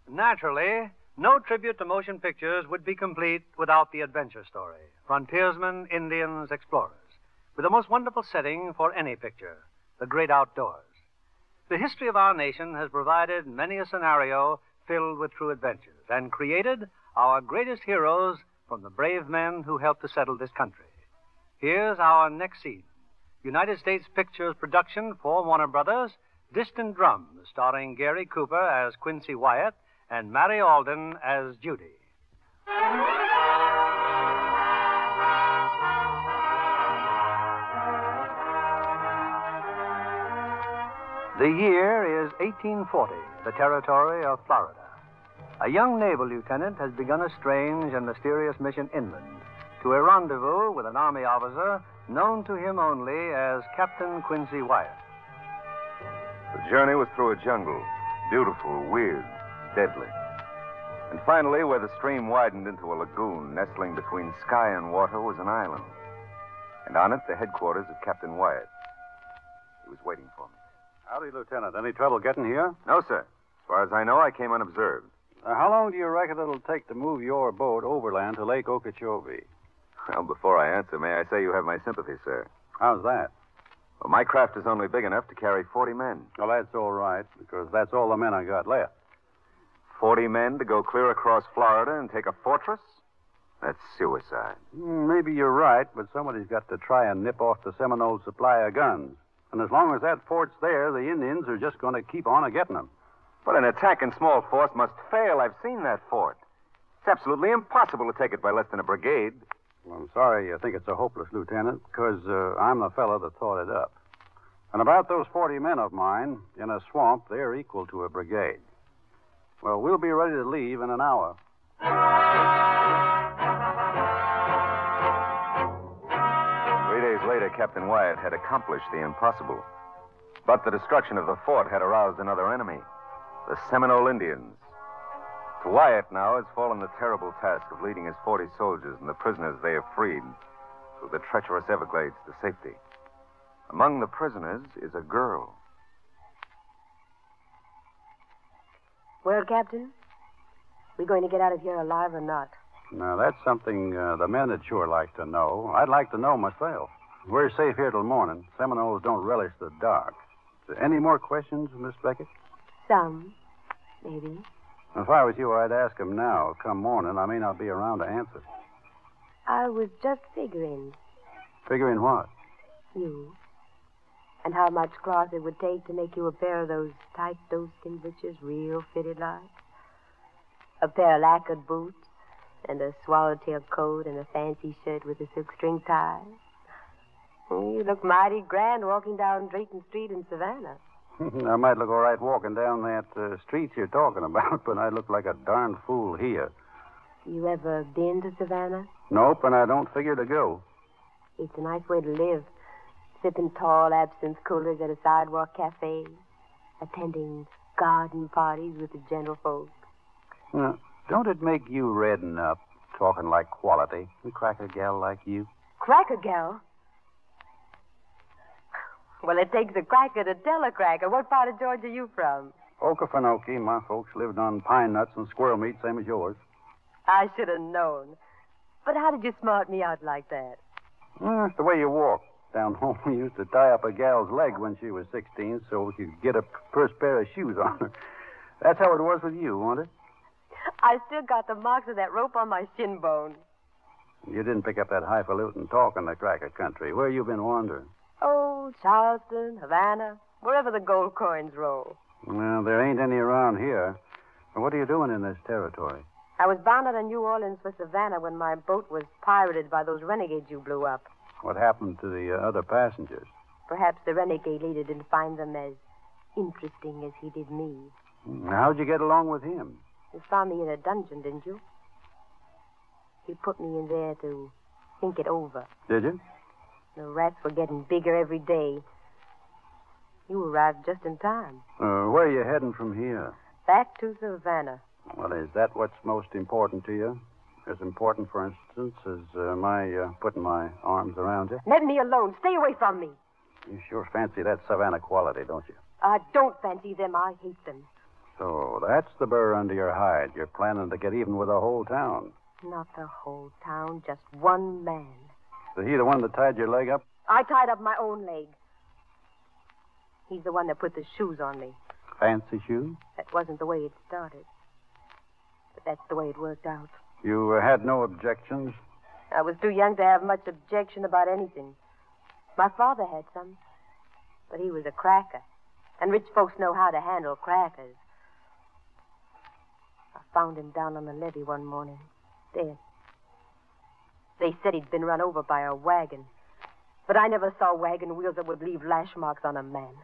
Naturally, no tribute to motion pictures would be complete without the adventure story frontiersmen, Indians, explorers, with the most wonderful setting for any picture the great outdoors. The history of our nation has provided many a scenario filled with true adventures and created our greatest heroes from the brave men who helped to settle this country. Here's our next scene United States Pictures production for Warner Brothers Distant Drums, starring Gary Cooper as Quincy Wyatt and Mari Aldon as Judy. The year is 1840, the territory of Florida. A young naval lieutenant has begun a strange and mysterious mission inland to a rendezvous with an army officer known to him only as Captain Quincy Wyatt. The journey was through a jungle, beautiful, weird, deadly. And finally, where the stream widened into a lagoon nestling between sky and water, was an island. And on it, the headquarters of Captain Wyatt. He was waiting for me. Howdy, Lieutenant. Any trouble getting here? No, sir. As far as I know, I came unobserved. Uh, how long do you reckon it'll take to move your boat overland to Lake Okeechobee? Well, before I answer, may I say you have my sympathy, sir? How's that? Well, my craft is only big enough to carry 40 men. Well, that's all right, because that's all the men I got left. 40 men to go clear across Florida and take a fortress? That's suicide. Hmm, Maybe you're right, but somebody's got to try and nip off the Seminole supply of guns. And as long as that fort's there, the Indians are just going to keep on a getting them. But an attack in small force must fail. I've seen that fort. It's absolutely impossible to take it by less than a brigade. Well, I'm sorry you think it's a hopeless, Lieutenant, because uh, I'm the fellow that thought it up. And about those 40 men of mine in a swamp, they're equal to a brigade. Well, we'll be ready to leave in an hour. Captain Wyatt had accomplished the impossible. But the destruction of the fort had aroused another enemy the Seminole Indians. To Wyatt now has fallen the terrible task of leading his 40 soldiers and the prisoners they have freed through the treacherous Everglades to safety. Among the prisoners is a girl. Well, Captain, we going to get out of here alive or not? Now, that's something uh, the men would sure like to know. I'd like to know myself. We're safe here till morning. Seminoles don't relish the dark. Any more questions, Miss Beckett? Some, maybe. If I was you, I'd ask 'em now. Come morning, I may not be around to answer. I was just figuring Figuring what? you and how much cloth it would take to make you a pair of those tight doeskin breeches, real fitted like. A pair of lacquered boots and a swallowtail coat and a fancy shirt with a silk-string tie. You look mighty grand walking down Drayton Street in Savannah. I might look all right walking down that uh, street you're talking about, but I look like a darn fool here. You ever been to Savannah? Nope, and I don't figure to go. It's a nice way to live. Sipping tall absinthe coolers at a sidewalk cafe. Attending garden parties with the gentlefolk. Don't it make you redden up, talking like quality? and crack A cracker gal like you. Cracker gal? Well, it takes a cracker to tell a cracker. What part of Georgia are you from? Okefenokee, my folks lived on pine nuts and squirrel meat, same as yours. I should have known. But how did you smart me out like that? Well, that's the way you walk. Down home, we used to tie up a gal's leg when she was 16 so we could get a first pair of shoes on her. That's how it was with you, wasn't it? I still got the marks of that rope on my shin bone. You didn't pick up that highfalutin talk in the cracker country. Where you been wandering? Oh, Charleston, Havana, wherever the gold coins roll. Well, there ain't any around here. What are you doing in this territory? I was bound out of New Orleans for Savannah when my boat was pirated by those renegades you blew up. What happened to the uh, other passengers? Perhaps the renegade leader didn't find them as interesting as he did me. How'd you get along with him? You found me in a dungeon, didn't you? He put me in there to think it over. Did you? The rats were getting bigger every day. You arrived just in time. Uh, where are you heading from here? Back to Savannah. Well, is that what's most important to you? As important, for instance, as uh, my uh, putting my arms around you? Let me alone. Stay away from me. You sure fancy that Savannah quality, don't you? I don't fancy them. I hate them. So that's the burr under your hide. You're planning to get even with the whole town. Not the whole town, just one man. Is he the one that tied your leg up? I tied up my own leg. He's the one that put the shoes on me. Fancy shoes? That wasn't the way it started. But that's the way it worked out. You uh, had no objections? I was too young to have much objection about anything. My father had some, but he was a cracker. And rich folks know how to handle crackers. I found him down on the levee one morning, dead. They said he'd been run over by a wagon. But I never saw wagon wheels that would leave lash marks on a man.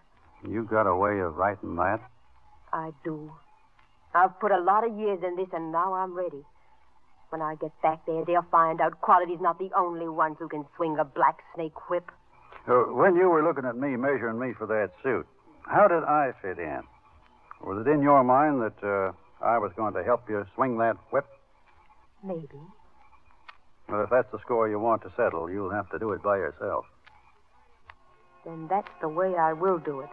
You got a way of writing that? I do. I've put a lot of years in this, and now I'm ready. When I get back there, they'll find out Quality's not the only ones who can swing a black snake whip. Uh, when you were looking at me, measuring me for that suit, how did I fit in? Was it in your mind that uh, I was going to help you swing that whip? Maybe. Well, if that's the score you want to settle, you'll have to do it by yourself. Then that's the way I will do it.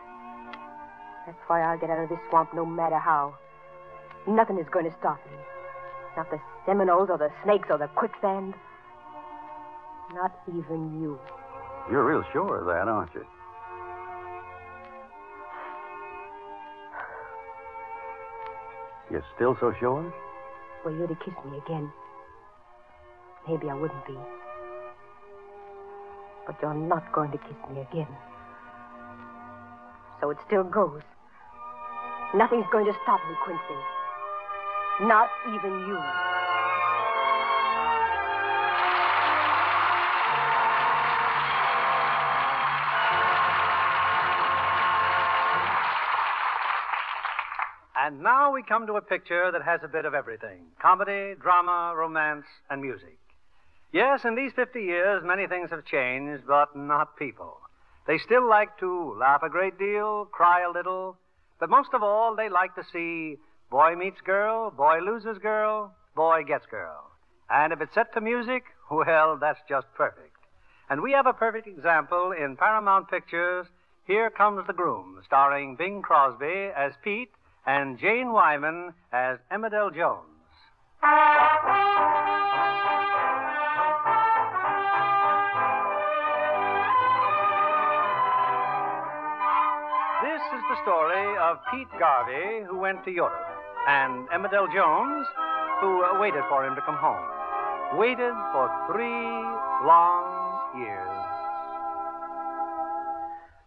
That's why I'll get out of this swamp no matter how. Nothing is going to stop me. Not the Seminoles or the snakes or the quicksand. Not even you. You're real sure of that, aren't you? You're still so sure? Were you to kiss me again, maybe I wouldn't be. But you're not going to kiss me again. So it still goes. Nothing's going to stop me, Quincy. Not even you. And now we come to a picture that has a bit of everything comedy, drama, romance, and music. Yes, in these 50 years, many things have changed, but not people. They still like to laugh a great deal, cry a little, but most of all, they like to see boy meets girl, boy loses girl, boy gets girl. And if it's set to music, well, that's just perfect. And we have a perfect example in Paramount Pictures' Here Comes the Groom, starring Bing Crosby as Pete and Jane Wyman as Emmadel Jones. Is the story of Pete Garvey, who went to Europe, and Emmadel Jones, who uh, waited for him to come home. Waited for three long years.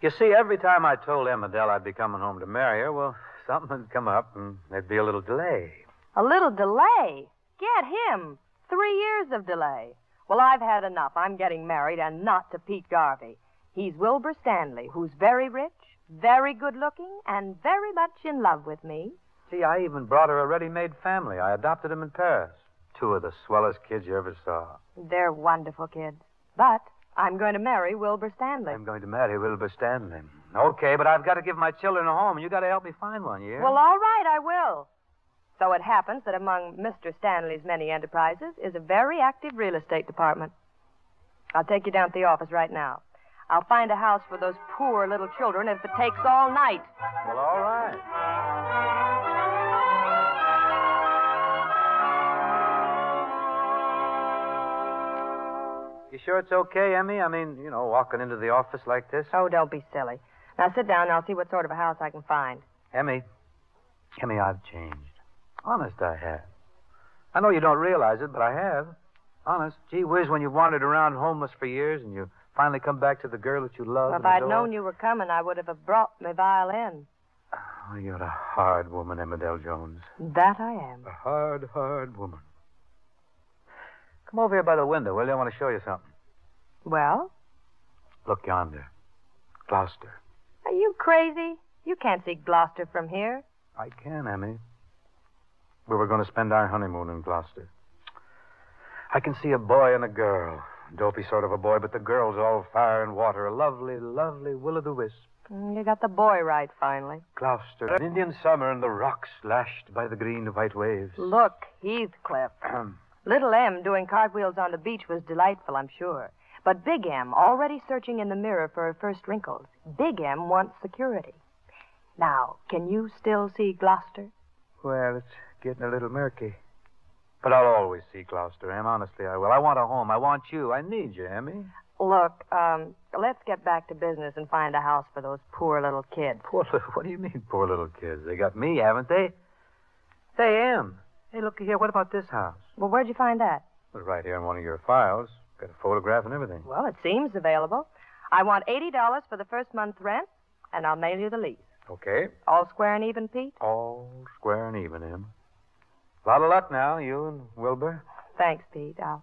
You see, every time I told Emmadel I'd be coming home to marry her, well, something would come up and there'd be a little delay. A little delay? Get him. Three years of delay. Well, I've had enough. I'm getting married, and not to Pete Garvey. He's Wilbur Stanley, who's very rich, very good looking, and very much in love with me. See, I even brought her a ready made family. I adopted them in Paris. Two of the swellest kids you ever saw. They're wonderful kids. But I'm going to marry Wilbur Stanley. I'm going to marry Wilbur Stanley. Okay, but I've got to give my children a home, and you got to help me find one, yeah? Well, all right, I will. So it happens that among Mr. Stanley's many enterprises is a very active real estate department. I'll take you down to the office right now. I'll find a house for those poor little children if it takes all night. Well, all right. You sure it's okay, Emmy? I mean, you know, walking into the office like this? Oh, don't be silly. Now sit down and I'll see what sort of a house I can find. Emmy, Emmy, I've changed. Honest, I have. I know you don't realize it, but I have. Honest. Gee whiz, when you've wandered around homeless for years and you finally come back to the girl that you love. Well, if I'd known you were coming, I would have brought my violin. Oh, you're a hard woman, Emmadel Jones. That I am. A hard, hard woman. Come over here by the window, will you? I want to show you something. Well, Look yonder. Gloucester. are you crazy? You can't see Gloucester from here. I can, Emmy. We were going to spend our honeymoon in Gloucester. I can see a boy and a girl. Dopey sort of a boy, but the girl's all fire and water. A lovely, lovely will o' the wisp. Mm, You got the boy right, finally. Gloucester. An Indian summer and the rocks lashed by the green white waves. Look, Heathcliff. Little M doing cartwheels on the beach was delightful, I'm sure. But Big M already searching in the mirror for her first wrinkles. Big M wants security. Now, can you still see Gloucester? well, it's getting a little murky. But I'll always see Gloucester, Em. Honestly, I will. I want a home. I want you. I need you, Emmy. Look, um, let's get back to business and find a house for those poor little kids. Poor little, what do you mean, poor little kids? They got me, haven't they? Say, Em. Hey, look here. What about this house? Well, where'd you find that? Well, right here in one of your files. Got a photograph and everything. Well, it seems available. I want $80 for the first month's rent, and I'll mail you the lease. Okay. All square and even, Pete? All square and even, Em. A lot of luck now, you and Wilbur. Thanks, Pete. I'll,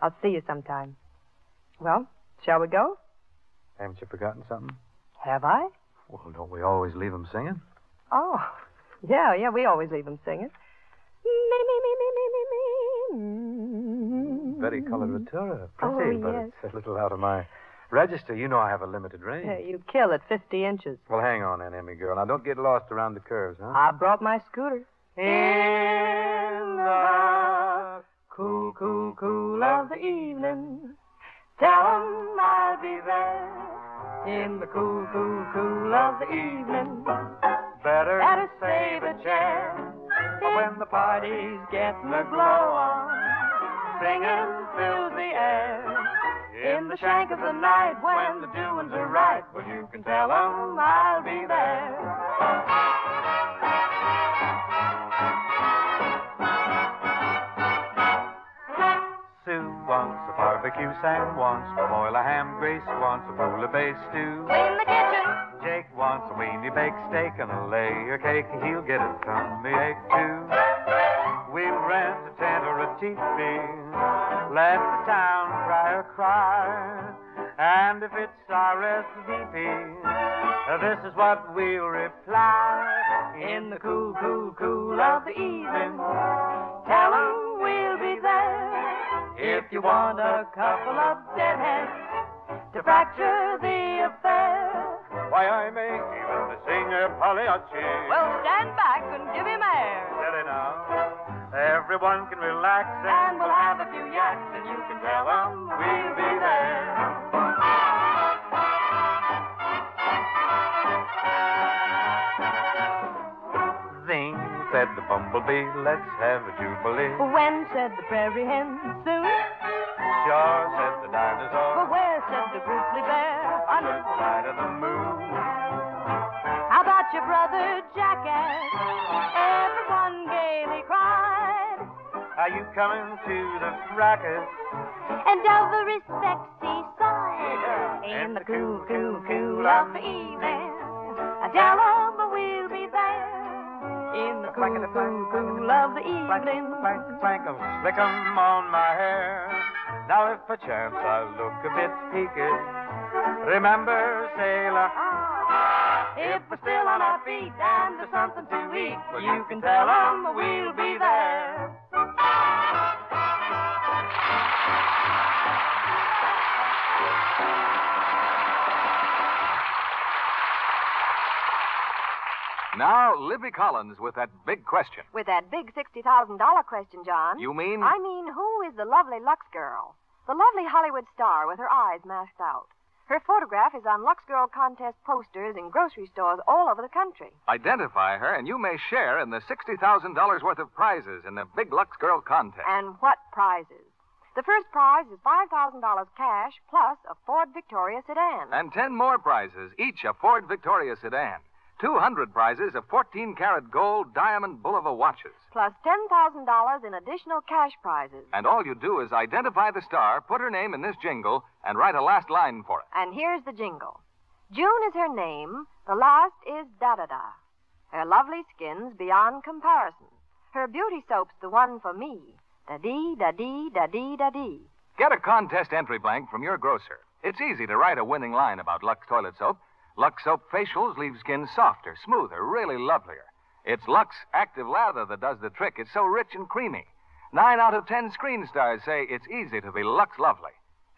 I'll see you sometime. Well, shall we go? Haven't you forgotten something? Have I? Well, don't we always leave 'em singing? Oh, yeah, yeah, we always leave them singing. Me, me, me, me, me, me, me. Very coloratura. Oh, Pretty, but yes. it's a little out of my register. You know I have a limited range. Yeah, you kill at 50 inches. Well, hang on then, Emmy girl. Now, don't get lost around the curves, huh? I brought my scooter. In the cool, cool, cool of the evening. Tell 'em I'll be there in the cool, cool, cool of the evening. better, Better save a chair. when the party's getting a glow on. Singing fills the air. In the shank of the night when the doings are right, well, you can tell 'em I'll be there. Barbecue, Sam wants to boil a ham, Grace wants a bouillabaisse stew. Clean the kitchen. Jake wants a weenie baked steak and a layer cake. and He'll get a tummy ache too. We'll rent a tent or a teepee. Let the town crier cry. And if it's RSVP, this is what we'll reply. In the cool, cool, cool of the evening, tell 'em we'll be there. If you want a couple of deadheads to fracture the affair, why, I may even sing a Pagliacci. Well, stand back and give him air. Steady now. Everyone can relax And we'll have a few yaks, and you can tell 'em we'll be there. Said the bumblebee, let's have a jubilee. When said the prairie hen soon? Sure, said the dinosaur, But where said the grizzly bear? under the light of the moon. How about your brother jackass? Everyone gaily cried. Are you coming to the fracas? And over his sexy side. In the cool, cool, cool of the evening. I tell In the cool, cool, cool of the evening. Clank 'em, slick 'em on my hair. Now, if perchance I look a bit peaked, remember, sailor, If we're still on our feet and there's something to eat, well, you can tell 'em we'll be there. Now, Libby Collins with that big question. With that big $60,000 question, John. You mean? I mean, who is the lovely Lux girl? The lovely Hollywood star with her eyes masked out. Her photograph is on Lux Girl contest posters in grocery stores all over the country. Identify her, and you may share in the $60,000 worth of prizes in the Big Lux Girl contest. And what prizes? The first prize is $5,000 cash plus a Ford Victoria sedan. And 10 more prizes, each a Ford Victoria sedan. 200 prizes of 14 karat gold diamond Bulova watches. Plus $10,000 in additional cash prizes. And all you do is identify the star, put her name in this jingle, and write a last line for it. And here's the jingle June is her name, the last is Da Da Da. Her lovely skin's beyond comparison. Her beauty soap's the one for me. Da dee, da dee, da dee, da dee. Get a contest entry blank from your grocer. It's easy to write a winning line about Lux toilet soap. Lux soap facials leave skin softer, smoother, really lovelier. It's Lux active lather that does the trick. It's so rich and creamy. Nine out of ten screen stars say it's easy to be Lux lovely.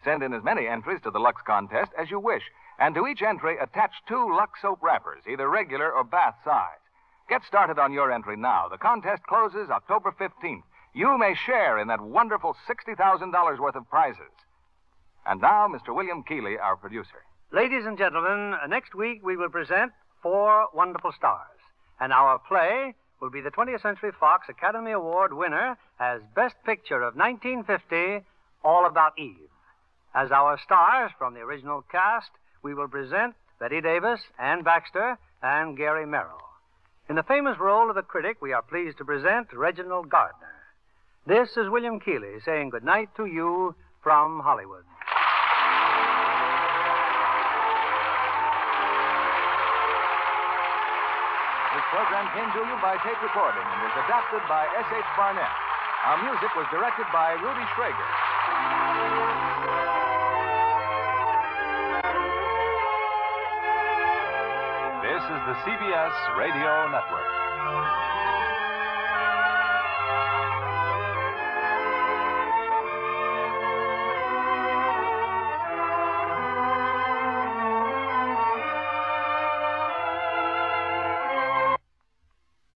Send in as many entries to the Lux contest as you wish, and to each entry attach two Lux soap wrappers, either regular or bath size. Get started on your entry now. The contest closes October 15th. You may share in that wonderful $60,000 worth of prizes. And now, Mr. William Keighley, our producer. Ladies and gentlemen, uh, next week we will present Four Wonderful Stars. And our play will be the 20th Century Fox Academy Award winner as Best Picture of 1950, All About Eve. As our stars from the original cast, we will present Bette Davis, Anne Baxter, and Gary Merrill. In the famous role of the critic, we are pleased to present Reginald Gardiner. This is William Keighley saying good night to you from Hollywood. Came to you by tape recording and is adapted by S.H. Barnett. Our music was directed by Rudy Schrager. This is the CBS Radio Network.